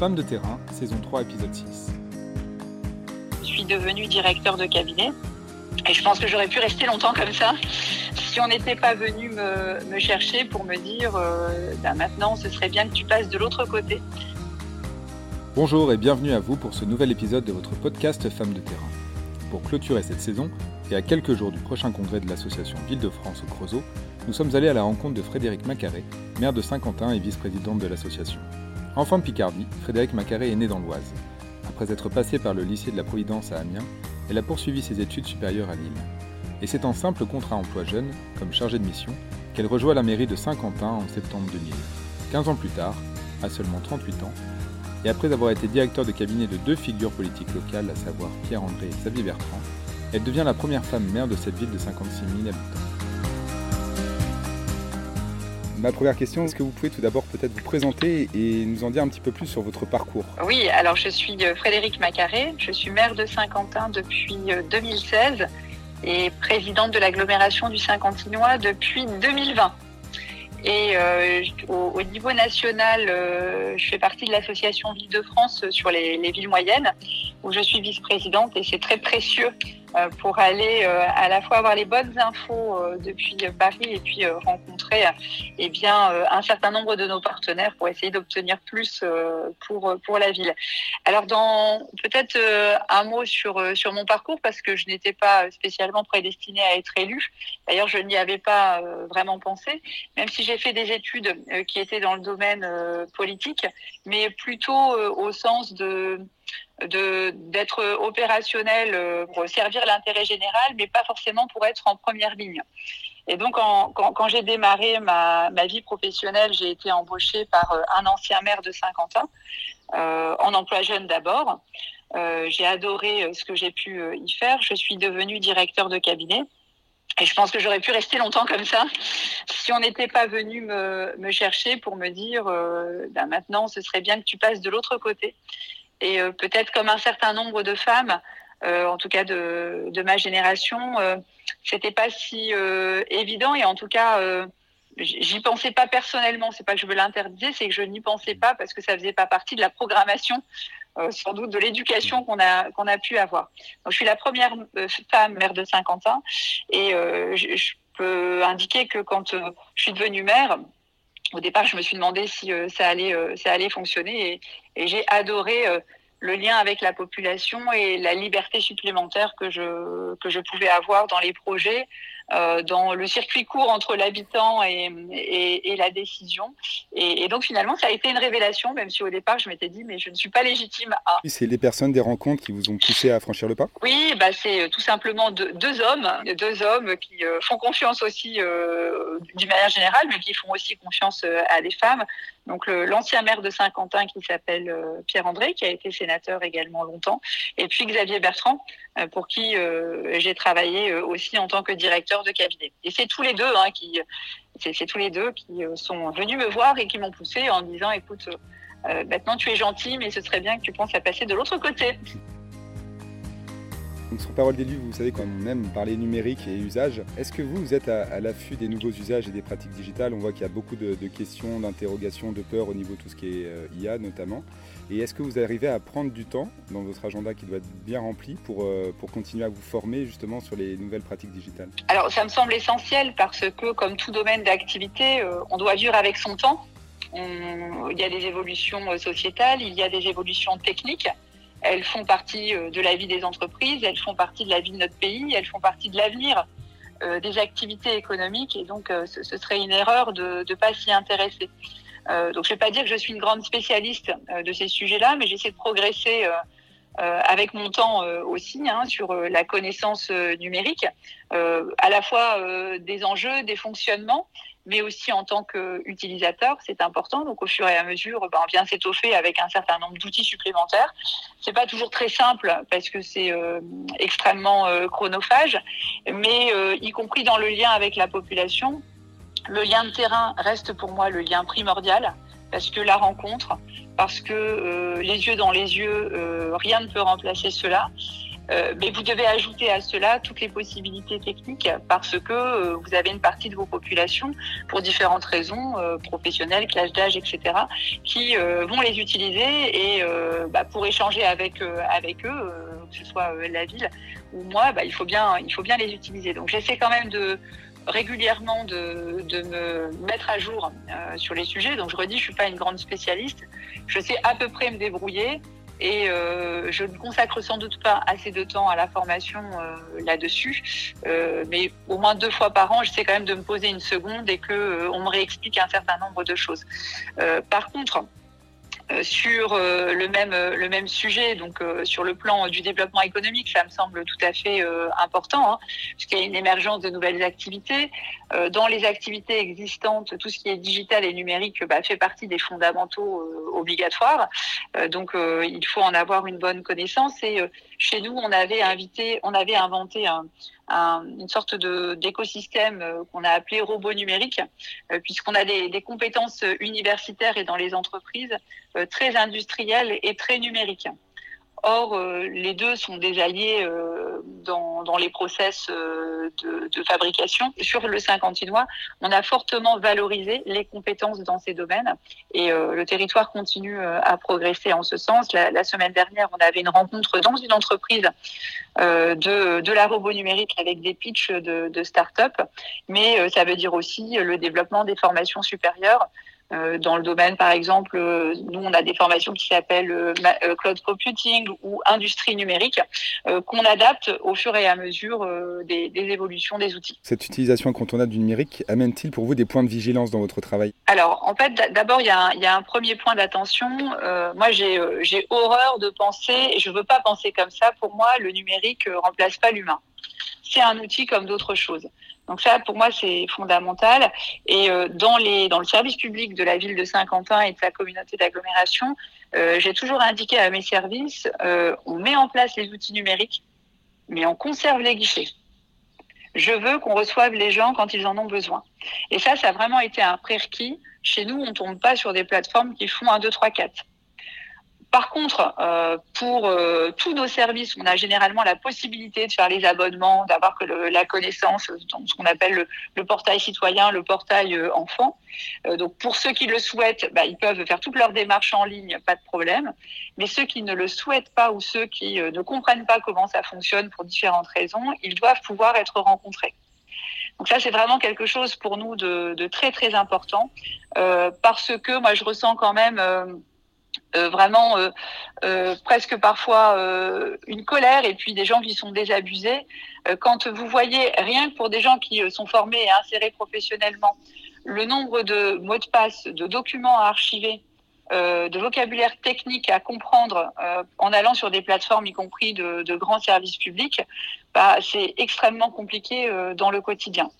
Femme de terrain, saison 3, épisode 6. Je suis devenue directeur de cabinet et je pense que j'aurais pu rester longtemps comme ça si on n'était pas venu me, chercher pour me dire euh, ben maintenant ce serait bien que tu passes de l'autre côté. Bonjour et bienvenue à vous pour ce nouvel épisode de votre podcast Femme de terrain. Pour clôturer cette saison et à quelques jours du prochain congrès de l'association Ville-de-France au Creusot, nous sommes allés à la rencontre de Frédéric Macaré, maire de Saint-Quentin et vice-présidente de l'association. Enfant de Picardie, Frédéric Macaré est né dans l'Oise. Après être passé par le lycée de la Providence à Amiens, elle a poursuivi ses études supérieures à Lille. Et c'est en simple contrat emploi jeune, comme chargée de mission, qu'elle rejoint la mairie de Saint-Quentin en septembre 2000. 15 ans plus tard, à seulement 38 ans, et après avoir été directeur de cabinet de deux figures politiques locales, à savoir Pierre-André et Xavier Bertrand, elle devient la première femme maire de cette ville de 56 000 habitants. Ma première question, est-ce que vous pouvez tout d'abord peut-être vous présenter et nous en dire un petit peu plus sur votre parcours? Oui, alors je suis euh, Frédéric Macaré, je suis maire de Saint-Quentin depuis 2016 euh, et présidente de l'agglomération du Saint-Quentinois depuis 2020. Et euh, au, niveau national, je fais partie de l'association Ville de France sur les villes moyennes, où je suis vice-présidente et c'est très précieux pour aller euh, à la fois avoir les bonnes infos euh, depuis Paris et puis rencontrer eh bien un certain nombre de nos partenaires pour essayer d'obtenir plus pour pour la ville. Alors dans peut-être un mot sur sur mon parcours parce que je n'étais pas spécialement prédestinée à être élue. D'ailleurs, je n'y avais pas vraiment pensé, même si j'ai fait des études qui étaient dans le domaine politique, mais plutôt au sens de d'être opérationnel euh, pour servir l'intérêt général, mais pas forcément pour être en première ligne. Et donc, quand, j'ai démarré ma, vie professionnelle, j'ai été embauchée par euh, un ancien maire de Saint-Quentin, euh, en emploi jeune d'abord. j'ai adoré ce que j'ai pu y faire. Je suis devenue directeur de cabinet. Et je pense que j'aurais pu rester longtemps comme ça si on n'était pas venu me, chercher pour me dire ben maintenant ce serait bien que tu passes de l'autre côté. Et euh, peut-être comme un certain nombre de femmes, euh, en tout cas de, ma génération, euh, c'était pas si évident. Et en tout cas, j'y pensais pas personnellement. C'est pas que je veux l'interdire, c'est que je n'y pensais pas parce que ça faisait pas partie de la programmation, sans doute de l'éducation qu'on a pu avoir. Je suis la première femme mère de Saint-Quentin et je, je, peux indiquer que quand je suis devenue mère, au départ, je me suis demandé si euh, ça allait, euh, ça allait fonctionner et, j'ai adoré euh, le lien avec la population et la liberté supplémentaire que je pouvais avoir dans les projets, dans le circuit court entre l'habitant et, et, et, la décision. Et, et, donc finalement, ça a été une révélation, même si au départ je m'étais dit mais je ne suis pas légitime à. C'est les personnes des rencontres qui vous ont poussé à franchir le pas? Oui, bah c'est tout simplement deux, deux, hommes, deux hommes qui font confiance aussi euh, d'une manière générale, mais qui font aussi confiance à des femmes. Donc l'ancien maire de Saint-Quentin qui s'appelle Pierre André, qui a été sénateur également longtemps, et puis Xavier Bertrand, euh, pour qui euh, j'ai travaillé euh, aussi en tant que directeur de cabinet. Et c'est tous les deux hein, qui, qui sont venus me voir et qui m'ont poussé en disant, écoute, maintenant tu es gentil, mais ce serait bien que tu penses à passer de l'autre côté. Sur Parole d'élu, vous savez qu'on aime parler numérique et usage. Est-ce que vous, vous êtes à, l'affût des nouveaux usages et des pratiques digitales? On voit qu'il y a beaucoup de, questions, d'interrogations, de peurs au niveau de tout ce qui est euh, IA notamment. Et est-ce que vous arrivez à prendre du temps dans votre agenda qui doit être bien rempli pour, euh, pour continuer à vous former justement sur les nouvelles pratiques digitales? Alors ça me semble essentiel parce que comme tout domaine d'activité, euh, on doit vivre avec son temps. il y a des évolutions sociétales, il y a des évolutions techniques. Elles font partie euh, de la vie des entreprises, elles font partie de la vie de notre pays, elles font partie de l'avenir euh, des activités économiques et donc euh, ce, serait une erreur de ne pas s'y intéresser. donc je ne vais pas dire que je suis une grande spécialiste de ces sujets-là, mais j'essaie de progresser avec mon temps aussi hein, sur la connaissance numérique, à la fois des enjeux, des fonctionnements, mais aussi en tant qu'utilisateur, c'est important. Donc au fur et à mesure, ben, on vient s'étoffer avec un certain nombre d'outils supplémentaires. C'est pas toujours très simple parce que c'est euh, extrêmement euh, chronophage, mais euh, y compris dans le lien avec la population, le lien de terrain reste pour moi le lien primordial parce que la rencontre, parce que les yeux dans les yeux, rien ne peut remplacer cela. Mais vous devez ajouter à cela toutes les possibilités techniques parce que vous avez une partie de vos populations, pour différentes raisons, professionnelles, classe d'âge, etc., qui vont les utiliser et bah, pour échanger avec, avec eux, que ce soit la ville ou moi, bah, il, faut bien, il faut bien les utiliser. Donc j'essaie quand même de régulièrement de, de, me mettre à jour euh, sur les sujets. Donc je redis, je suis pas une grande spécialiste. Je sais à peu près me débrouiller et euh, je ne consacre sans doute pas assez de temps à la formation euh, là-dessus. Euh, mais au moins deux fois par an, j'essaie quand même de me poser une seconde et que on me réexplique un certain nombre de choses. par contre, sur euh, le même le même sujet, donc euh, sur le plan du développement économique, ça me semble tout à fait important, hein, puisqu'il y a une émergence de nouvelles activités. dans les activités existantes, tout ce qui est digital et numérique bah, fait partie des fondamentaux obligatoires. donc il faut en avoir une bonne connaissance. Et chez nous, on avait invité, on avait inventé un, une sorte de d'écosystème euh, qu'on a appelé robot numérique, euh, puisqu'on a des, compétences universitaires et dans les entreprises euh, très industrielles et très numériques. Or, euh, les deux sont des alliés euh, dans, les process euh, de, fabrication. Sur le Saint-Quentinois, on a fortement valorisé les compétences dans ces domaines et le territoire continue à progresser en ce sens. La, semaine dernière, on avait une rencontre dans une entreprise de, de la robot numérique avec des pitchs de, de start-up, mais ça veut dire aussi le développement des formations supérieures dans le domaine, par exemple, euh, nous, on a des formations qui s'appellent euh, cloud computing ou industrie numérique, qu'on adapte au fur et à mesure des, des, évolutions des outils. Cette utilisation incontournable du numérique amène-t-il pour vous des points de vigilance dans votre travail? Alors, en fait, d'abord, il y, y, a un premier point d'attention. Euh, moi, j'ai horreur de penser, je ne veux pas penser comme ça. Pour moi, le numérique ne remplace pas l'humain. C'est un outil comme d'autres choses. Donc ça, pour moi, c'est fondamental. Et euh, dans, les, dans le service public de la ville de Saint-Quentin et de sa communauté d'agglomération, euh, j'ai toujours indiqué à mes services, euh, on met en place les outils numériques, mais on conserve les guichets. Je veux qu'on reçoive les gens quand ils en ont besoin. Et ça, ça a vraiment été un prérequis. Chez nous, on ne tombe pas sur des plateformes qui font 1, 2, 3, 4. Par contre, euh, pour euh, tous nos services, on a généralement la possibilité de faire les abonnements, d'avoir la connaissance, dans ce qu'on appelle le, le, portail citoyen, le portail euh, enfant. Euh, donc pour ceux qui le souhaitent, bah, ils peuvent faire toutes leurs démarches en ligne, pas de problème. Mais ceux qui ne le souhaitent pas ou ceux qui euh, ne comprennent pas comment ça fonctionne pour différentes raisons, ils doivent pouvoir être rencontrés. Donc ça, c'est vraiment quelque chose pour nous de, de très très important euh, parce que moi, je ressens quand même euh, vraiment euh, euh, presque parfois une colère et puis des gens qui sont désabusés. Quand vous voyez rien que pour des gens qui sont formés et insérés professionnellement, le nombre de mots de passe, de documents à archiver, de vocabulaire technique à comprendre en allant sur des plateformes, y compris de grands services publics, bah, c'est extrêmement compliqué euh, dans le quotidien.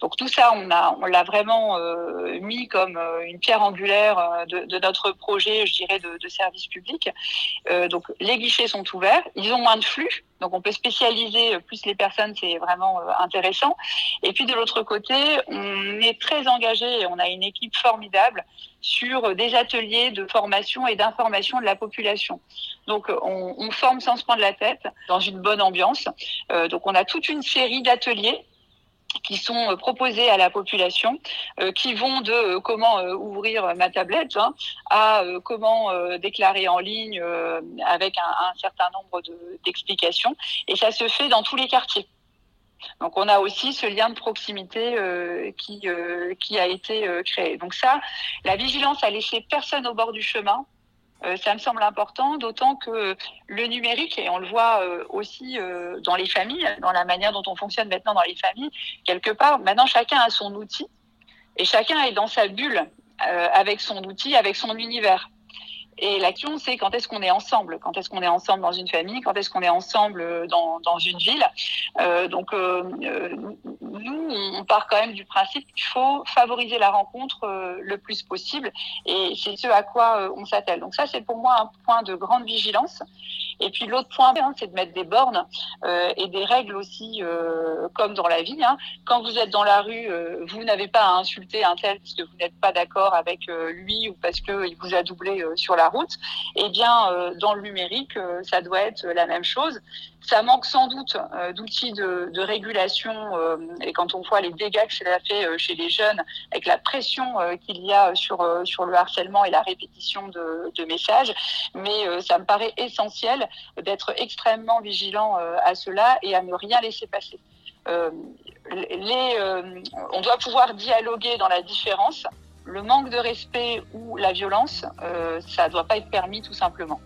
Donc tout ça, on l'a vraiment euh, mis comme euh, une pierre angulaire de, notre projet, je dirais, de, de service public. Donc les guichets sont ouverts, ils ont moins de flux, donc on peut spécialiser plus les personnes, c'est vraiment intéressant. Et puis de l'autre côté, on est très engagé on a une équipe formidable sur des ateliers de formation et d'information de la population. Donc on, on forme sans se prendre la tête, dans une bonne ambiance. Euh, donc on a toute une série d'ateliers qui sont euh, proposés à la population, euh, qui vont de euh, comment euh, ouvrir ma tablette hein, à euh, comment déclarer en ligne avec un, certain nombre d'explications. De, et ça se fait dans tous les quartiers. Donc on a aussi ce lien de proximité qui, qui a été créé. Donc ça, la vigilance a laissé personne au bord du chemin. Euh, ça me semble important, d'autant que le numérique, et on le voit euh, aussi euh, dans les familles, dans la manière dont on fonctionne maintenant dans les familles, quelque part, maintenant chacun a son outil et chacun est dans sa bulle avec son outil, avec son univers. Et l'action, c'est quand est-ce qu'on est ensemble, quand est-ce qu'on est ensemble dans une famille, quand est-ce qu'on est ensemble dans, dans une ville. Euh, donc, euh, nous, on part quand même du principe qu'il faut favoriser la rencontre euh, le plus possible, et c'est ce à quoi on s'attelle. Donc ça, c'est pour moi un point de grande vigilance. Et puis l'autre point, hein, c'est de mettre des bornes euh, et des règles aussi, euh, comme dans la vie. Hein. Quand vous êtes dans la rue, euh, vous n'avez pas à insulter un tel parce que vous n'êtes pas d'accord avec lui ou parce qu'il vous a doublé sur la route. Eh bien, dans le numérique, ça doit être la même chose. Ça manque sans doute d'outils de, régulation et quand on voit les dégâts que cela fait chez les jeunes avec la pression qu'il y a sur, sur le harcèlement et la répétition de, de messages, mais ça me paraît essentiel d'être extrêmement vigilant euh, à cela et à ne rien laisser passer. Euh, euh, on doit pouvoir dialoguer dans la différence. Le manque de respect ou la violence, ça ne doit pas être permis tout simplement.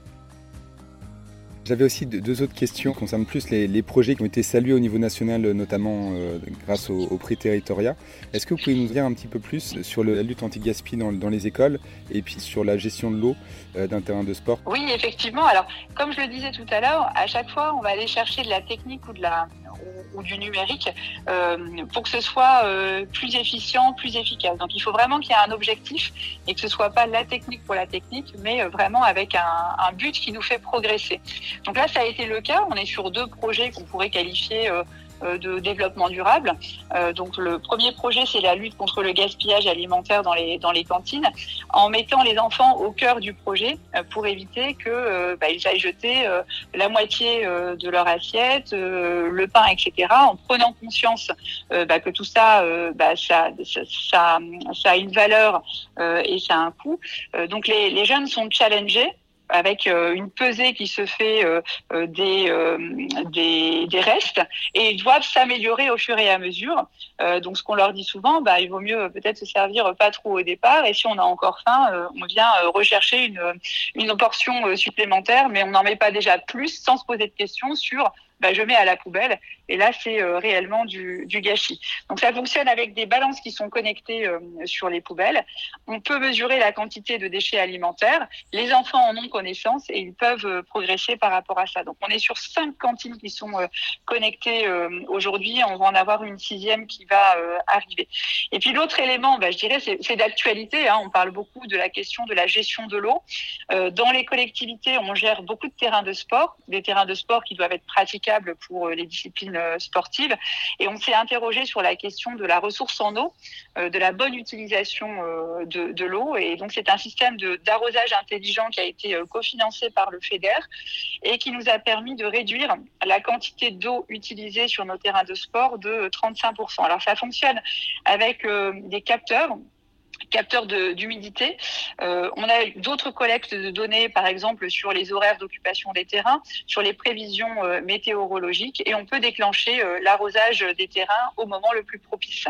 J'avais aussi deux autres questions concernant plus les, projets qui ont été salués au niveau national, notamment euh, grâce au, prix Territoria. Est-ce que vous pouvez nous dire un petit peu plus sur la lutte anti-gaspi dans, les écoles et puis sur la gestion de l'eau euh, d'un terrain de sport? Oui, effectivement. Alors, comme je le disais tout à l'heure, à chaque fois, on va aller chercher de la technique ou de la, ou, du numérique euh, pour que ce soit euh, plus efficient, plus efficace. Donc il faut vraiment qu'il y ait un objectif et que ce soit pas la technique pour la technique, mais vraiment avec un, but qui nous fait progresser. Donc là, ça a été le cas. On est sur deux projets qu'on pourrait qualifier euh, de développement durable. Euh, donc le premier projet, c'est la lutte contre le gaspillage alimentaire dans les dans les cantines, en mettant les enfants au cœur du projet euh, pour éviter que bah, ils aillent jeter la moitié de leur assiette, le pain, etc. En prenant conscience bah, que tout ça, bah, ça, ça, ça, ça, a une valeur et ça a un coût. donc les, les jeunes sont challengés avec euh, une pesée qui se fait euh, euh, des, des, restes et ils doivent s'améliorer au fur et à mesure. donc ce qu'on leur dit souvent, bah, il vaut mieux peut-être se servir pas trop au départ et si on a encore faim, on vient rechercher une, une portion supplémentaire, mais on n'en met pas déjà plus sans se poser de questions sur bah, je mets à la poubelle. Et là, c'est euh, réellement du, gâchis. Donc ça fonctionne avec des balances qui sont connectées euh, sur les poubelles. On peut mesurer la quantité de déchets alimentaires. Les enfants en ont connaissance et ils peuvent euh, progresser par rapport à ça. Donc on est sur cinq cantines qui sont connectées aujourd'hui. On va en avoir une sixième qui va arriver. Et puis l'autre élément, bah, je dirais, c'est d'actualité. Hein. On parle beaucoup de la question de la gestion de l'eau. dans les collectivités, on gère beaucoup de terrains de sport, des terrains de sport qui doivent être pratiqués pour les disciplines euh, sportives. Et on s'est interrogé sur la question de la ressource en eau, euh, de la bonne utilisation de, de l'eau. Et donc c'est un système d'arrosage intelligent qui a été cofinancé par le FEDER et qui nous a permis de réduire la quantité d'eau utilisée sur nos terrains de sport de 35%. Alors ça fonctionne avec des capteurs capteurs d'humidité. Euh, on a d'autres collectes de données, par exemple sur les horaires d'occupation des terrains, sur les prévisions euh, météorologiques, et on peut déclencher euh, l'arrosage des terrains au moment le plus propice.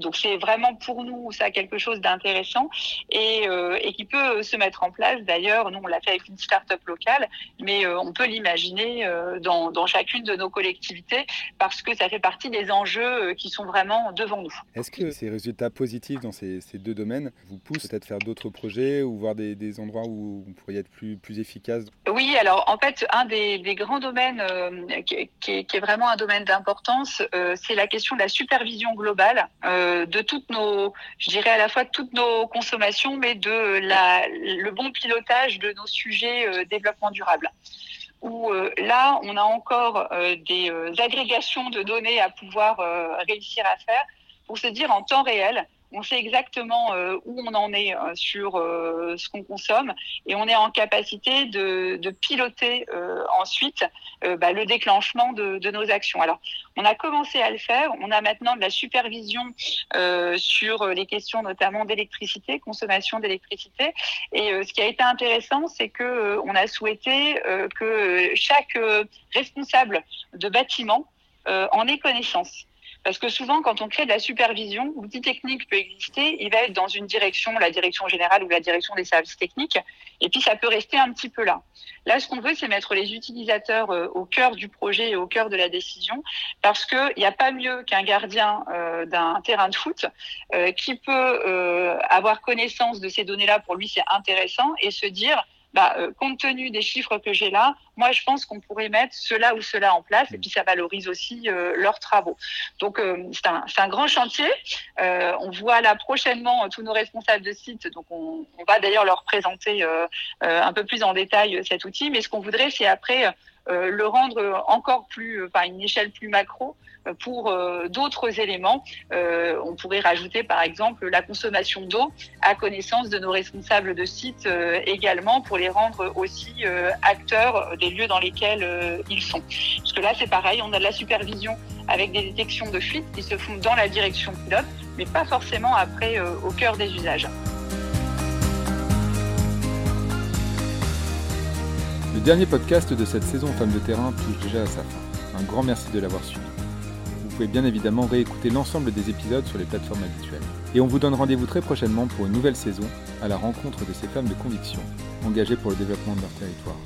Donc c'est vraiment pour nous ça quelque chose d'intéressant et, et, qui peut se mettre en place. D'ailleurs, nous on l'a fait avec une start-up locale, mais on peut l'imaginer dans, dans chacune de nos collectivités parce que ça fait partie des enjeux qui sont vraiment devant nous. Est-ce que ces résultats positifs dans ces ces, deux domaines vous poussent peut-être faire d'autres projets ou voir des, endroits où vous pourriez être plus, plus efficace Oui, alors en fait, un des, grands domaines euh, qui, est, vraiment un domaine d'importance, euh, c'est la question de la supervision globale euh, de toutes nos, je dirais à la fois toutes nos consommations, mais de la, le bon pilotage de nos sujets développement durable. Où là, on a encore des agrégations de données à pouvoir réussir à faire pour se dire en temps réel on sait exactement euh, où on en est euh, sur euh, ce qu'on consomme et on est en capacité de, piloter ensuite bah, le déclenchement de, nos actions. Alors, on a commencé à le faire. On a maintenant de la supervision sur les questions notamment d'électricité, consommation d'électricité. Et ce qui a été intéressant, c'est que on a souhaité que chaque responsable de bâtiment en ait connaissance. Parce que souvent, quand on crée de la supervision, l'outil technique peut exister, il va être dans une direction, la direction générale ou la direction des services techniques, et puis ça peut rester un petit peu là. Là, ce qu'on veut, c'est mettre les utilisateurs euh, au cœur du projet et au cœur de la décision, parce qu'il n'y a pas mieux qu'un gardien euh, d'un terrain de foot euh, qui peut avoir connaissance de ces données-là, pour lui c'est intéressant, et se dire, bah, compte tenu des chiffres que j'ai là, moi je pense qu'on pourrait mettre cela ou cela en place et puis ça valorise aussi leurs travaux. Donc c'est un, un, grand chantier. on voit là prochainement tous nos responsables de site, donc on, on va d'ailleurs leur présenter un peu plus en détail cet outil, mais ce qu'on voudrait c'est après le rendre encore plus, enfin une échelle plus macro pour euh, d'autres éléments. Euh, on pourrait rajouter par exemple la consommation d'eau à connaissance de nos responsables de site euh, également pour les rendre aussi acteurs des lieux dans lesquels ils sont. Parce que là c'est pareil, on a de la supervision avec des détections de fuite qui se font dans la direction pilote, mais pas forcément après au cœur des usages. Dernier podcast de cette saison Femmes de terrain touche déjà à sa fin. Un grand merci de l'avoir suivi vous pouvez bien évidemment réécouter l'ensemble des épisodes sur les plateformes habituelles. Et on vous donne rendez-vous très prochainement pour une nouvelle saison à la rencontre de ces femmes de conviction engagées pour le développement de leur territoire.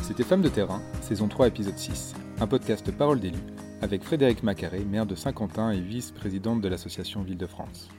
C'était Femmes de terrain, saison 3, épisode 6, un podcast Parole d'élu, avec Frédéric Macaré, maire de Saint-Quentin et vice-présidente de l'association Ville de France.